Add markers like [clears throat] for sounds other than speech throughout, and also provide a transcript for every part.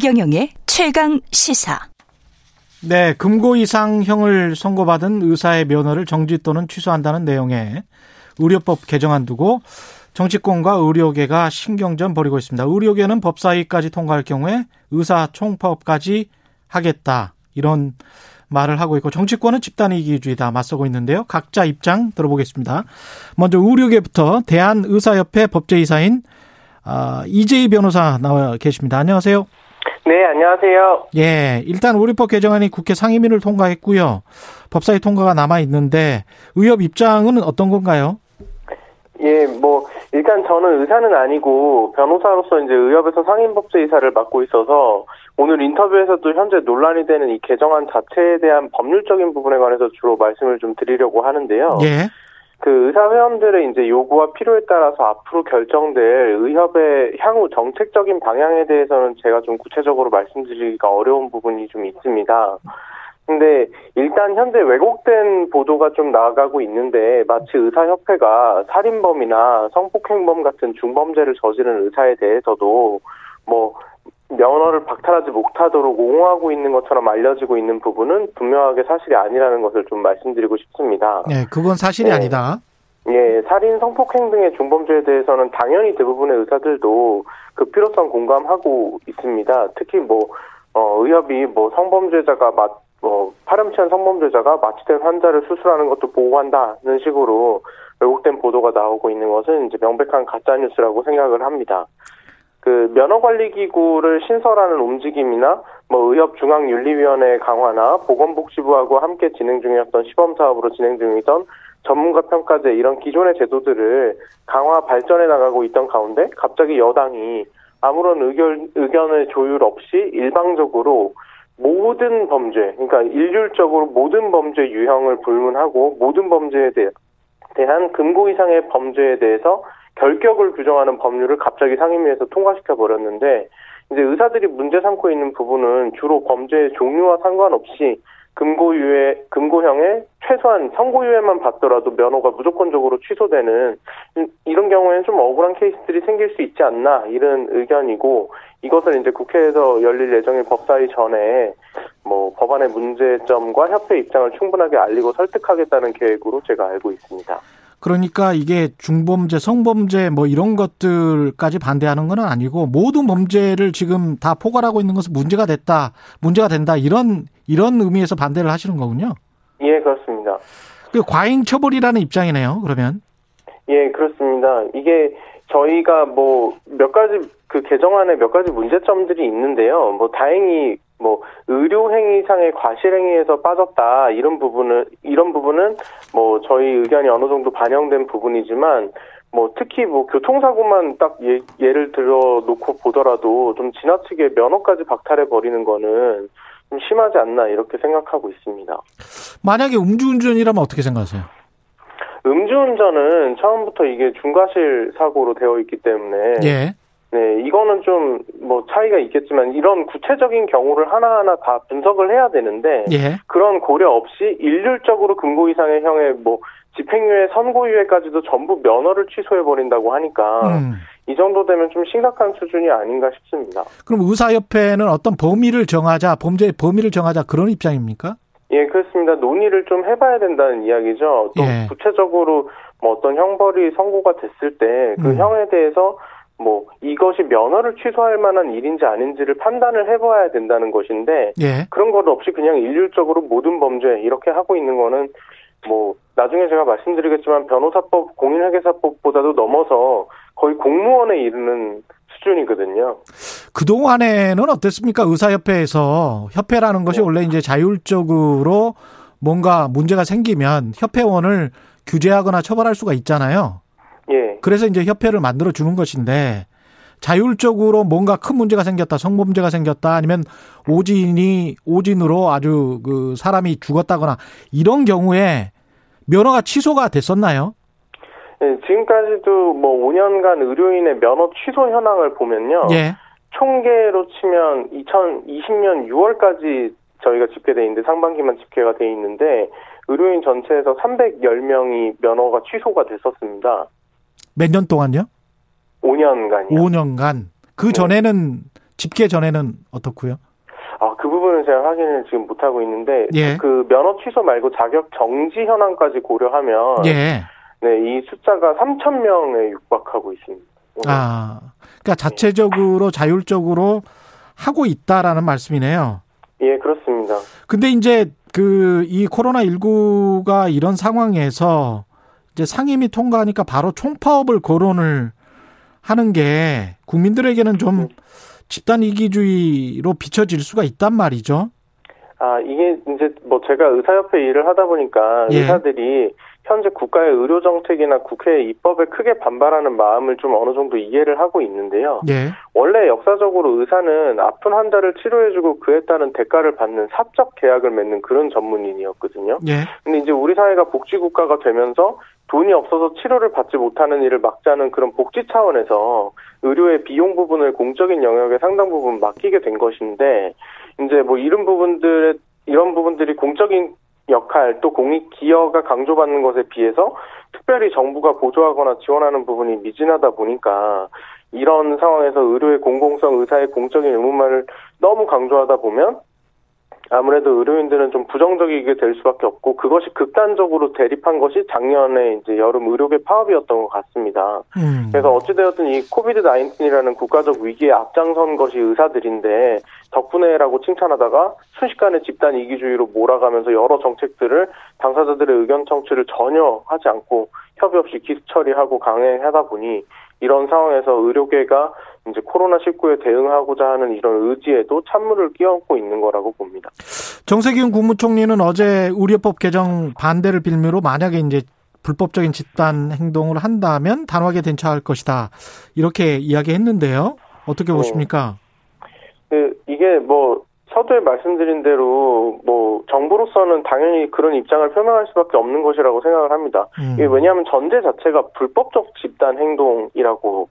최경영의 최강 시사. 네, 금고 이상형을 선고받은 의사의 면허를 정지 또는 취소한다는 내용의 의료법 개정안 두고 정치권과 의료계가 신경전 벌이고 있습니다. 의료계는 법사위까지 통과할 경우에 의사 총파업까지 하겠다. 이런 말을 하고 있고 정치권은 집단 이기주의다 맞서고 있는데요. 각자 입장 들어보겠습니다. 먼저 의료계부터 대한의사협회 법제이사인 아, 이재희 변호사 나와 계십니다. 안녕하세요. 네, 안녕하세요. 예, 일단 의료법 개정안이 국회 상임위를 통과했고요. 법사위 통과가 남아 있는데 의협 입장은 어떤 건가요? 예, 뭐 일단 저는 의사는 아니고 변호사로서 이제 의협에서 상임법제이사를 맡고 있어서 오늘 인터뷰에서도 현재 논란이 되는 이 개정안 자체에 대한 법률적인 부분에 관해서 주로 말씀을 좀 드리려고 하는데요. 예. 그 의사 회원들의 이제 요구와 필요에 따라서 앞으로 결정될 의협의 향후 정책적인 방향에 대해서는 제가 좀 구체적으로 말씀드리기가 어려운 부분이 좀 있습니다. 근데 일단 현재 왜곡된 보도가 좀 나가고 있는데 마치 의사협회가 살인범이나 성폭행범 같은 중범죄를 저지른 의사에 대해서도 뭐 면허를 박탈하지 못하도록 옹호하고 있는 것처럼 알려지고 있는 부분은 분명하게 사실이 아니라는 것을 좀 말씀드리고 싶습니다. 네, 그건 사실이 네. 아니다. 예, 살인, 성폭행 등의 중범죄에 대해서는 당연히 대부분의 의사들도 그 필요성 공감하고 있습니다. 특히 뭐, 어, 의협이 뭐 성범죄자가 맞, 뭐, 파렴치한 성범죄자가 마취된 환자를 수술하는 것도 보호한다는 식으로 왜곡된 보도가 나오고 있는 것은 이제 명백한 가짜뉴스라고 생각을 합니다. 그 면허 관리 기구를 신설하는 움직임이나 뭐 의협 중앙 윤리위원회 강화나 보건복지부하고 함께 진행 중이었던 시범 사업으로 진행 중이던 전문가 평가제 이런 기존의 제도들을 강화 발전해 나가고 있던 가운데 갑자기 여당이 아무런 의견, 의견의 조율 없이 일방적으로 모든 범죄, 그러니까 일률적으로 모든 범죄 유형을 불문하고 모든 범죄에 대해 대한 금고 이상의 범죄에 대해서 결격을 규정하는 법률을 갑자기 상임위에서 통과시켜 버렸는데 이제 의사들이 문제 삼고 있는 부분은 주로 범죄의 종류와 상관없이 금고유예 금고형의 최소한 선고유예만 받더라도 면허가 무조건적으로 취소되는 이런 경우에는 좀 억울한 케이스들이 생길 수 있지 않나 이런 의견이고 이것을 이제 국회에서 열릴 예정인 법사위 전에 뭐 법안의 문제점과 협회 입장을 충분하게 알리고 설득하겠다는 계획으로 제가 알고 있습니다. 그러니까 이게 중범죄, 성범죄 뭐 이런 것들까지 반대하는 건 아니고 모든 범죄를 지금 다 포괄하고 있는 것은 문제가 됐다, 문제가 된다 이런 이런 의미에서 반대를 하시는 거군요. 예, 그렇습니다. 그 과잉 처벌이라는 입장이네요. 그러면 예, 그렇습니다. 이게 저희가 뭐 몇 가지 그 개정안에 몇 가지 문제점들이 있는데요. 뭐 다행히 뭐 의료 행위상의 과실 행위에서 빠졌다 이런 부분은 이런 부분은 뭐 저희 의견이 어느 정도 반영된 부분이지만 뭐 특히 뭐 교통사고만 딱 예, 예를 들어 놓고 보더라도 좀 지나치게 면허까지 박탈해 버리는 거는 좀 심하지 않나 이렇게 생각하고 있습니다. 만약에 음주운전이라면 어떻게 생각하세요? 음주운전은 처음부터 이게 중과실 사고로 되어 있기 때문에 예. 네, 이거는 좀 뭐 차이가 있겠지만 이런 구체적인 경우를 하나하나 다 분석을 해야 되는데 예. 그런 고려 없이 일률적으로 금고 이상의 형의 뭐 집행유예, 선고유예까지도 전부 면허를 취소해 버린다고 하니까 음. 이 정도 되면 좀 심각한 수준이 아닌가 싶습니다. 그럼 의사협회는 어떤 범위를 정하자, 범죄의 범위를 정하자 그런 입장입니까? 예, 그렇습니다. 논의를 좀 해봐야 된다는 이야기죠. 또 예. 구체적으로 뭐 어떤 형벌이 선고가 됐을 때그 음. 형에 대해서 뭐 이것이 면허를 취소할 만한 일인지 아닌지를 판단을 해봐야 된다는 것인데 예. 그런 것 없이 그냥 일률적으로 모든 범죄 이렇게 하고 있는 거는 뭐 나중에 제가 말씀드리겠지만 변호사법 공인회계사법보다도 넘어서 거의 공무원에 이르는 수준이거든요. 그동안에는 어땠습니까? 의사협회에서 협회라는 것이 네. 원래 이제 자율적으로 뭔가 문제가 생기면 협회원을 규제하거나 처벌할 수가 있잖아요. 예, 그래서 이제 협회를 만들어 주는 것인데 자율적으로 뭔가 큰 문제가 생겼다, 성범죄가 생겼다, 아니면 오진이 오진으로 아주 그 사람이 죽었다거나 이런 경우에 면허가 취소가 됐었나요? 예, 지금까지도 뭐 5년간 의료인의 면허 취소 현황을 보면요. 예. 총계로 치면 2020년 6월까지 저희가 집계돼 있는데 상반기만 집계가 돼 있는데 의료인 전체에서 310명이 면허가 취소가 됐었습니다. 몇 년 동안요? 5년간이요. 5년간. 그 전에는 집계 전에는 어떻고요? 아, 그 부분은 제가 확인을 지금 못 하고 있는데, 예. 그 면허 취소 말고 자격 정지 현황까지 고려하면, 예. 네, 이 숫자가 3,000명에 육박하고 있습니다. 아, 그러니까 자체적으로 자율적으로 하고 있다라는 말씀이네요. 예, 그렇습니다. 근데 이제 그 이 코로나 19가 이런 상황에서 이제 상임위 통과하니까 바로 총파업을 거론을 하는 게 국민들에게는 좀 집단 이기주의로 비춰질 수가 있단 말이죠. 아, 이게 이제 뭐 제가 의사협회 일을 하다 보니까 예. 의사들이 현재 국가의 의료 정책이나 국회의 입법에 크게 반발하는 마음을 좀 어느 정도 이해를 하고 있는데요. 예. 원래 역사적으로 의사는 아픈 환자를 치료해주고 그에 따른 대가를 받는 사적 계약을 맺는 그런 전문인이었거든요. 예. 근데 이제 우리 사회가 복지 국가가 되면서 돈이 없어서 치료를 받지 못하는 일을 막자는 그런 복지 차원에서 의료의 비용 부분을 공적인 영역에 상당 부분 맡기게 된 것인데 이제 뭐 이런 부분들 이런 부분들이 공적인 역할 또 공익 기여가 강조받는 것에 비해서 특별히 정부가 보조하거나 지원하는 부분이 미진하다 보니까 이런 상황에서 의료의 공공성 의사의 공적인 의무만을 너무 강조하다 보면 아무래도 의료인들은 좀 부정적이게 될 수밖에 없고 그것이 극단적으로 대립한 것이 작년에 이제 여름 의료계 파업이었던 것 같습니다. 음. 그래서 어찌되었든 이 코비드 19이라는 국가적 위기에 앞장선 것이 의사들인데 덕분에라고 칭찬하다가 순식간에 집단 이기주의로 몰아가면서 여러 정책들을 당사자들의 의견 청취를 전혀 하지 않고 협의 없이 기습 처리하고 강행하다 보니 이런 상황에서 의료계가 이제 코로나19에 대응하고자 하는 이런 의지에도 찬물을 끼얹고 있는 거라고 봅니다. 정세균 국무총리는 어제 의료법 개정 반대를 빌미로 만약에 이제 불법적인 집단 행동을 한다면 단호하게 대처할 것이다. 이렇게 이야기했는데요. 어떻게 보십니까? 그 이게 뭐 서두에 말씀드린 대로 뭐 정부로서는 당연히 그런 입장을 표명할 수밖에 없는 것이라고 생각을 합니다. 음. 왜냐하면 전제 자체가 불법적 집단 행동이라고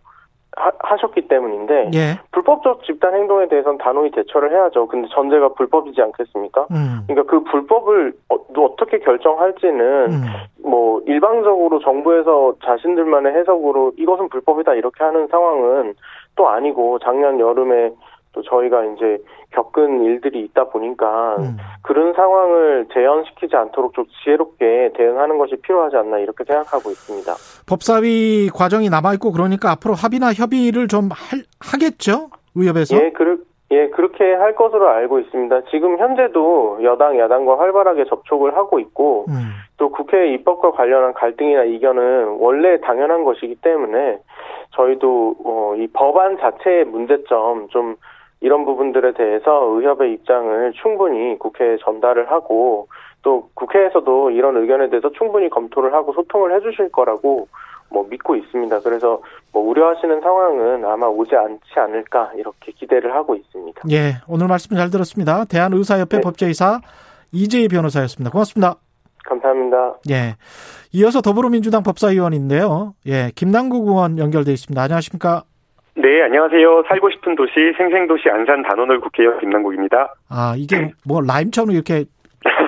하, 셨기 때문인데 예. 불법적 집단 행동에 대해서는 단호히 대처를 해야죠. 근데 전제가 불법이지 않겠습니까? 음. 그러니까 그 불법을 어, 어떻게 결정할지는 음. 뭐 일방적으로 정부에서 자신들만의 해석으로 이것은 불법이다 이렇게 하는 상황은 또 아니고 작년 여름에 또 저희가 이제 겪은 일들이 있다 보니까 음. 그런 상황을 재현시키지 않도록 좀 지혜롭게 대응하는 것이 필요하지 않나 이렇게 생각하고 있습니다. 법사위 과정이 남아 있고 그러니까 앞으로 합의나 협의를 좀 할, 하겠죠? 의협에서? 예, 그르, 예, 그렇게 할 것으로 알고 있습니다. 지금 현재도 여당, 야당과 활발하게 접촉을 하고 있고 음. 또 국회 입법과 관련한 갈등이나 이견은 원래 당연한 것이기 때문에 저희도 어, 이 법안 자체의 문제점 좀 이런 부분들에 대해서 의협의 입장을 충분히 국회에 전달을 하고 또 국회에서도 이런 의견에 대해서 충분히 검토를 하고 소통을 해주실 거라고 뭐 믿고 있습니다. 그래서 뭐 우려하시는 상황은 아마 오지 않지 않을까 이렇게 기대를 하고 있습니다. 예, 오늘 말씀 잘 들었습니다. 대한의사협회 네. 법제이사 이재희 변호사였습니다. 고맙습니다. 감사합니다. 예. 이어서 더불어민주당 법사위원인데요. 예, 김남국 의원 연결돼 있습니다. 안녕하십니까? 네, 안녕하세요. 살고 싶은 도시 생생도시 안산 단원을 국회의원 김남국입니다. 아, 이게 뭐 라임처럼 이렇게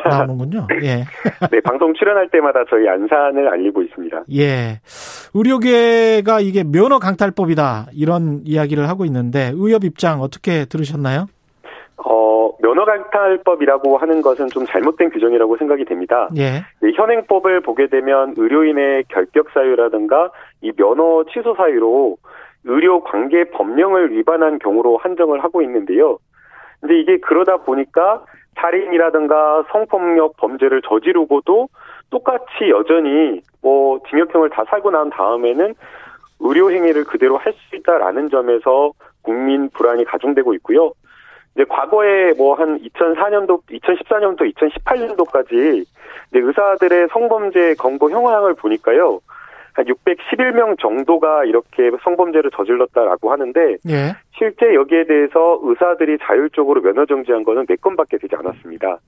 나오는군요. [laughs] 예. 네, 방송 출연할 때마다 저희 안산을 알리고 있습니다. 예. 의료계가 이게 면허 강탈법이다. 이런 이야기를 하고 있는데 의협 입장 어떻게 들으셨나요? 어, 면허 강탈법이라고 하는 것은 좀 잘못된 규정이라고 생각이 됩니다. 예. 네, 현행법을 보게 되면 의료인의 결격 사유라든가 이 면허 취소 사유로 의료 관계 법령을 위반한 경우로 한정을 하고 있는데요. 근데 이게 그러다 보니까 살인이라든가 성폭력 범죄를 저지르고도 똑같이 여전히 뭐 징역형을 다 살고 난 다음에는 의료 행위를 그대로 할 수 있다라는 점에서 국민 불안이 가중되고 있고요. 이제 과거에 뭐 한 2004년도, 2014년도, 2018년도까지 의사들의 성범죄 검거 형량을 보니까요. 한 611명 정도가 이렇게 성범죄를 저질렀다라고 하는데 예. 실제 여기에 대해서 의사들이 자율적으로 면허 정지한 거는 4건밖에 되지 않았습니다.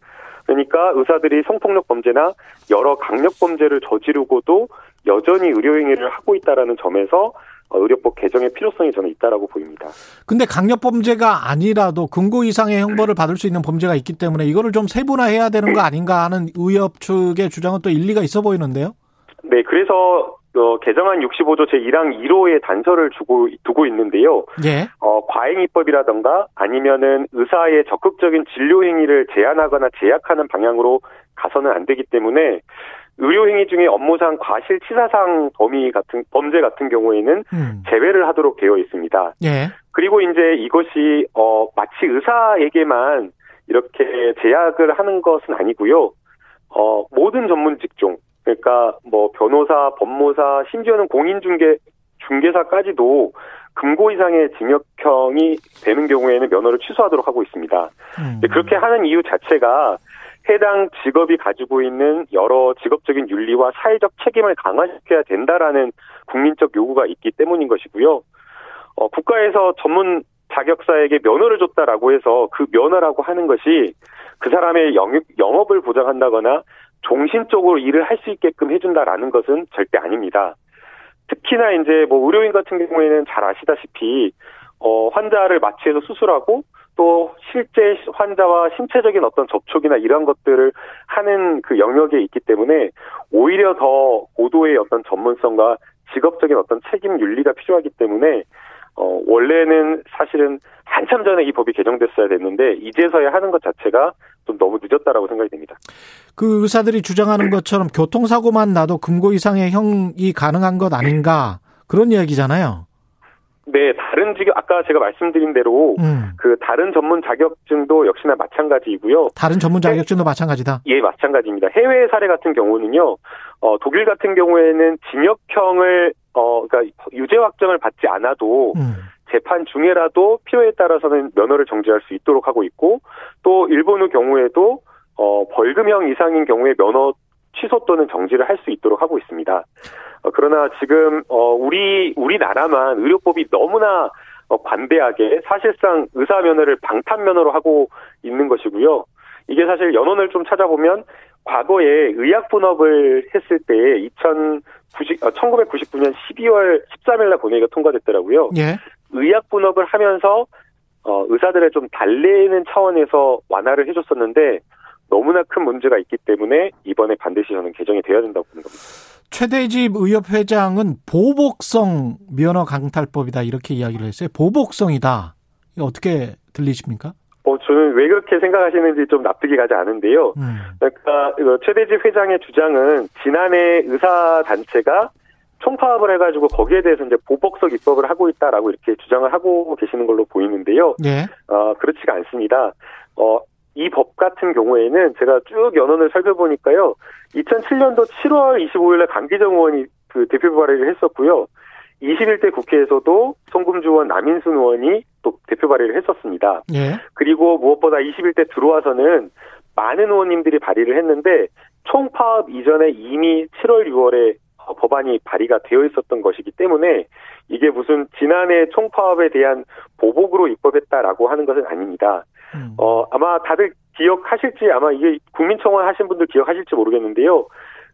그러니까 의사들이 성폭력 범죄나 여러 강력 범죄를 저지르고도 여전히 의료 행위를 하고 있다라는 점에서 어, 의료법 개정의 필요성이 저는 있다라고 보입니다. 근데 강력 범죄가 아니라도 금고 이상의 형벌을 받을 수 있는 범죄가 있기 때문에 이거를 좀 세분화해야 되는 거 아닌가 하는 의협 측의 주장은 또 일리가 있어 보이는데요. 네, 그래서 어, 개정안 65조 제1항 1호의 단서를 주고 두고 있는데요. 예. 어, 과잉입법이라던가 아니면은 의사의 적극적인 진료 행위를 제한하거나 제약하는 방향으로 가서는 안 되기 때문에 의료 행위 중에 업무상 과실치사상 범위 같은 범죄 같은 경우에는 음. 제외를 하도록 되어 있습니다. 예. 그리고 이제 이것이 어 마치 의사에게만 이렇게 제약을 하는 것은 아니고요. 어 모든 전문 직종 그러니까 뭐 변호사, 법무사, 심지어는 공인중개 중개사까지도 금고 이상의 징역형이 되는 경우에는 면허를 취소하도록 하고 있습니다. 음. 그렇게 하는 이유 자체가 해당 직업이 가지고 있는 여러 직업적인 윤리와 사회적 책임을 강화시켜야 된다라는 국민적 요구가 있기 때문인 것이고요. 어, 국가에서 전문 자격사에게 면허를 줬다라고 해서 그 면허라고 하는 것이 그 사람의 영역, 영업을 보장한다거나 종신적으로 일을 할 수 있게끔 해준다라는 것은 절대 아닙니다. 특히나 이제 뭐 의료인 같은 경우에는 잘 아시다시피 어, 환자를 마취해서 수술하고 또 실제 환자와 신체적인 어떤 접촉이나 이런 것들을 하는 그 영역에 있기 때문에 오히려 더 고도의 어떤 전문성과 직업적인 어떤 책임 윤리가 필요하기 때문에 어, 원래는 사실은 한참 전에 이 법이 개정됐어야 됐는데 이제서야 하는 것 자체가 좀 너무 늦었다라고 생각이 됩니다. 그 의사들이 주장하는 것처럼 교통사고만 나도 금고 이상의 형이 가능한 것 아닌가 그런 이야기잖아요. 네, 다른 직업 아까 제가 말씀드린 대로 음. 그 다른 전문 자격증도 역시나 마찬가지이고요. 다른 전문 자격증도 마찬가지다. 예, 마찬가지입니다. 해외 사례 같은 경우는요, 어, 독일 같은 경우에는 징역형을, 어, 그러니까 유죄 확정을 받지 않아도 음. 재판 중에라도 필요에 따라서는 면허를 정지할 수 있도록 하고 있고, 또 일본의 경우에도, 어, 벌금형 이상인 경우에 면허 취소 또는 정지를 할 수 있도록 하고 있습니다. 어, 그러나 지금, 어, 우리, 우리나라만 의료법이 너무나 어, 관대하게 사실상 의사 면허를 방탄 면허로 하고 있는 것이고요. 이게 사실 연원을 좀 찾아보면 과거에 의약 분업을 했을 때 2090, 어, 1999년 12월 13일 날 본회의가 통과됐더라고요. 예. 의약 분업을 하면서 어, 의사들을 좀 달래는 차원에서 완화를 해줬었는데 너무나 큰 문제가 있기 때문에 이번에 반드시 저는 개정이 되어야 된다고 보는 겁니다. 최대집 의협 회장은 보복성 면허 강탈법이다 이렇게 이야기를 했어요. 보복성이다. 이거 어떻게 들리십니까? 어, 저는 왜 그렇게 생각하시는지 좀 납득이 가지 않은데요. 음. 그러니까 이거 최대집 회장의 주장은 지난해 의사 단체가 총파업을 해가지고 거기에 대해서 이제 보복성 입법을 하고 있다라고 이렇게 주장을 하고 계시는 걸로 보이는데요. 예. 어, 그렇지가 않습니다. 어, 이 법 같은 경우에는 제가 쭉 연원을 살펴보니까요. 2007년도 7월 25일에 강기정 의원이 그 대표 발의를 했었고요. 21대 국회에서도 송금주 의원, 남인순 의원이 또 대표 발의를 했었습니다. 예. 그리고 무엇보다 21대 들어와서는 많은 의원님들이 발의를 했는데 총 파업 이전에 이미 7월 6월에 법안이 발의가 되어 있었던 것이기 때문에 이게 무슨 지난해 총파업에 대한 보복으로 입법했다라고 하는 것은 아닙니다. 음. 어, 아마 다들 기억하실지 아마 이게 국민청원 하신 분들 기억하실지 모르겠는데요.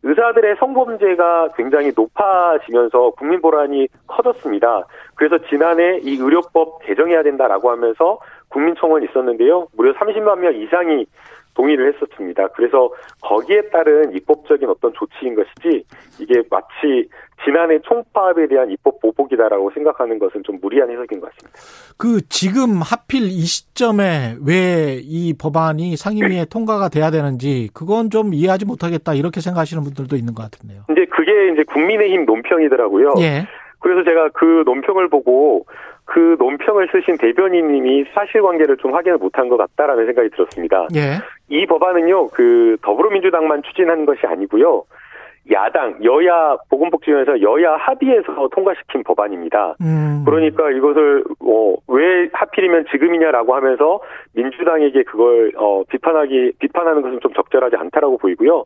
의사들의 성범죄가 굉장히 높아지면서 국민 보란이 커졌습니다. 그래서 지난해 이 의료법 개정해야 된다라고 하면서 국민청원이 있었는데요. 무려 30만 명 이상이 동의를 했었습니다. 그래서 거기에 따른 입법적인 어떤 조치인 것이지 이게 마치 지난해 총파업에 대한 입법 보복이다라고 생각하는 것은 좀 무리한 해석인 것 같습니다. 그 지금 하필 이 시점에 왜 이 법안이 상임위에 [clears throat] 통과가 돼야 되는지 그건 좀 이해하지 못하겠다 이렇게 생각하시는 분들도 있는 것 같은데요. 이제 그게 이제 국민의힘 논평이더라고요. 예. 그래서 제가 그 논평을 보고 그 논평을 쓰신 대변인님이 사실관계를 좀 확인을 못한 것 같다라는 생각이 들었습니다. 예. 이 법안은요, 그 더불어민주당만 추진한 것이 아니고요. 야당, 여야 보건복지위원회에서 여야 합의해서 통과시킨 법안입니다. 음. 그러니까 이것을 어, 왜 하필이면 지금이냐라고 하면서 민주당에게 그걸 어, 비판하기 비판하는 것은 좀 적절하지 않다라고 보이고요.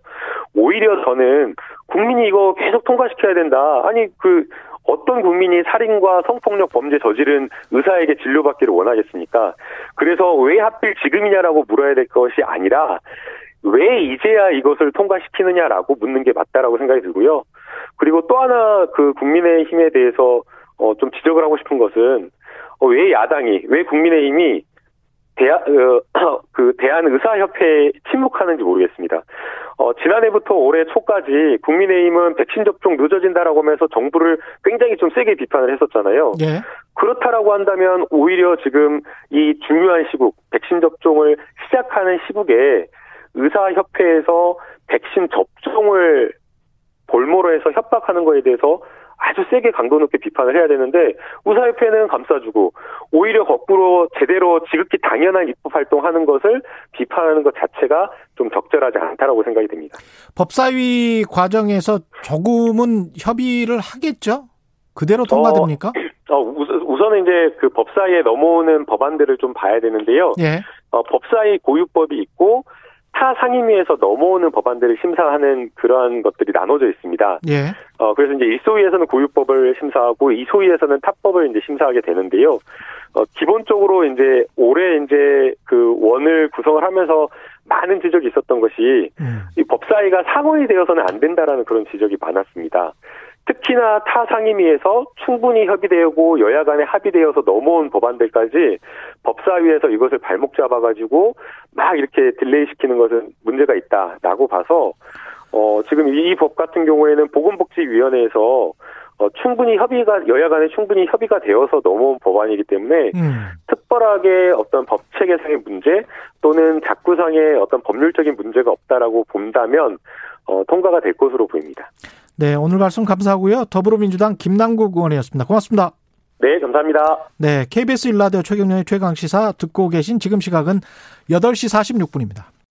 오히려 저는 국민이 이거 계속 통과시켜야 된다. 아니 그 어떤 국민이 살인과 성폭력 범죄 저지른 의사에게 진료받기를 원하겠습니까? 그래서 왜 하필 지금이냐라고 물어야 될 것이 아니라 왜 이제야 이것을 통과시키느냐라고 묻는 게 맞다라고 생각이 들고요. 그리고 또 하나 그 국민의힘에 대해서 어, 좀 지적을 하고 싶은 것은 어, 왜 야당이 왜 국민의힘이 대한 어, [clears throat] 그 대한 의사협회에 침묵하는지 모르겠습니다. 어, 지난해부터 올해 초까지 국민의힘은 백신 접종 늦어진다라고 하면서 정부를 굉장히 좀 세게 비판을 했었잖아요. 예. 그렇다라고 한다면 오히려 지금 이 중요한 시국, 백신 접종을 시작하는 시국에 의사협회에서 백신 접종을 볼모로 해서 협박하는 거에 대해서 아주 세게 강도 높게 비판을 해야 되는데 의사협회는 감싸주고 오히려 거꾸로 제대로 지극히 당연한 입법 활동하는 것을 비판하는 것 자체가 좀 적절하지 않다라고 생각이 됩니다. 법사위 과정에서 조금은 협의를 하겠죠? 그대로 통과됩니까? 어, 우선, 은 이제 그 법사위에 넘어오는 법안들을 좀 봐야 되는데요. 예. 어, 법사위 고유법이 있고 타 상임위에서 넘어오는 법안들을 심사하는 그러한 것들이 나눠져 있습니다. 예. 어, 그래서 이제 1소위에서는 고유법을 심사하고 2소위에서는 탑법을 이제 심사하게 되는데요. 어, 기본적으로 이제 올해 이제 그 원을 구성을 하면서 많은 지적이 있었던 것이 음. 이 법사위가 상원이 되어서는 안 된다라는 그런 지적이 많았습니다. 특히나 타 상임위에서 충분히 협의되고 여야 간에 합의되어서 넘어온 법안들까지 법사위에서 이것을 발목 잡아가지고 막 이렇게 delay 시키는 것은 문제가 있다라고 봐서 어 지금 이 법 같은 경우에는 보건복지위원회에서 어, 충분히 협의가 여야 간에 충분히 협의가 되어서 넘어온 법안이기 때문에 음. 특별하게 어떤 법 체계상의 문제 또는 자구상의 어떤 법률적인 문제가 없다라고 본다면 어, 통과가 될 것으로 보입니다. 네, 오늘 말씀 감사하고요. 더불어민주당 김남국 의원이었습니다. 고맙습니다. 네, 감사합니다. 네, KBS 일라디오 최경련의 최강 시사 듣고 계신 지금 시각은 8시 46분입니다.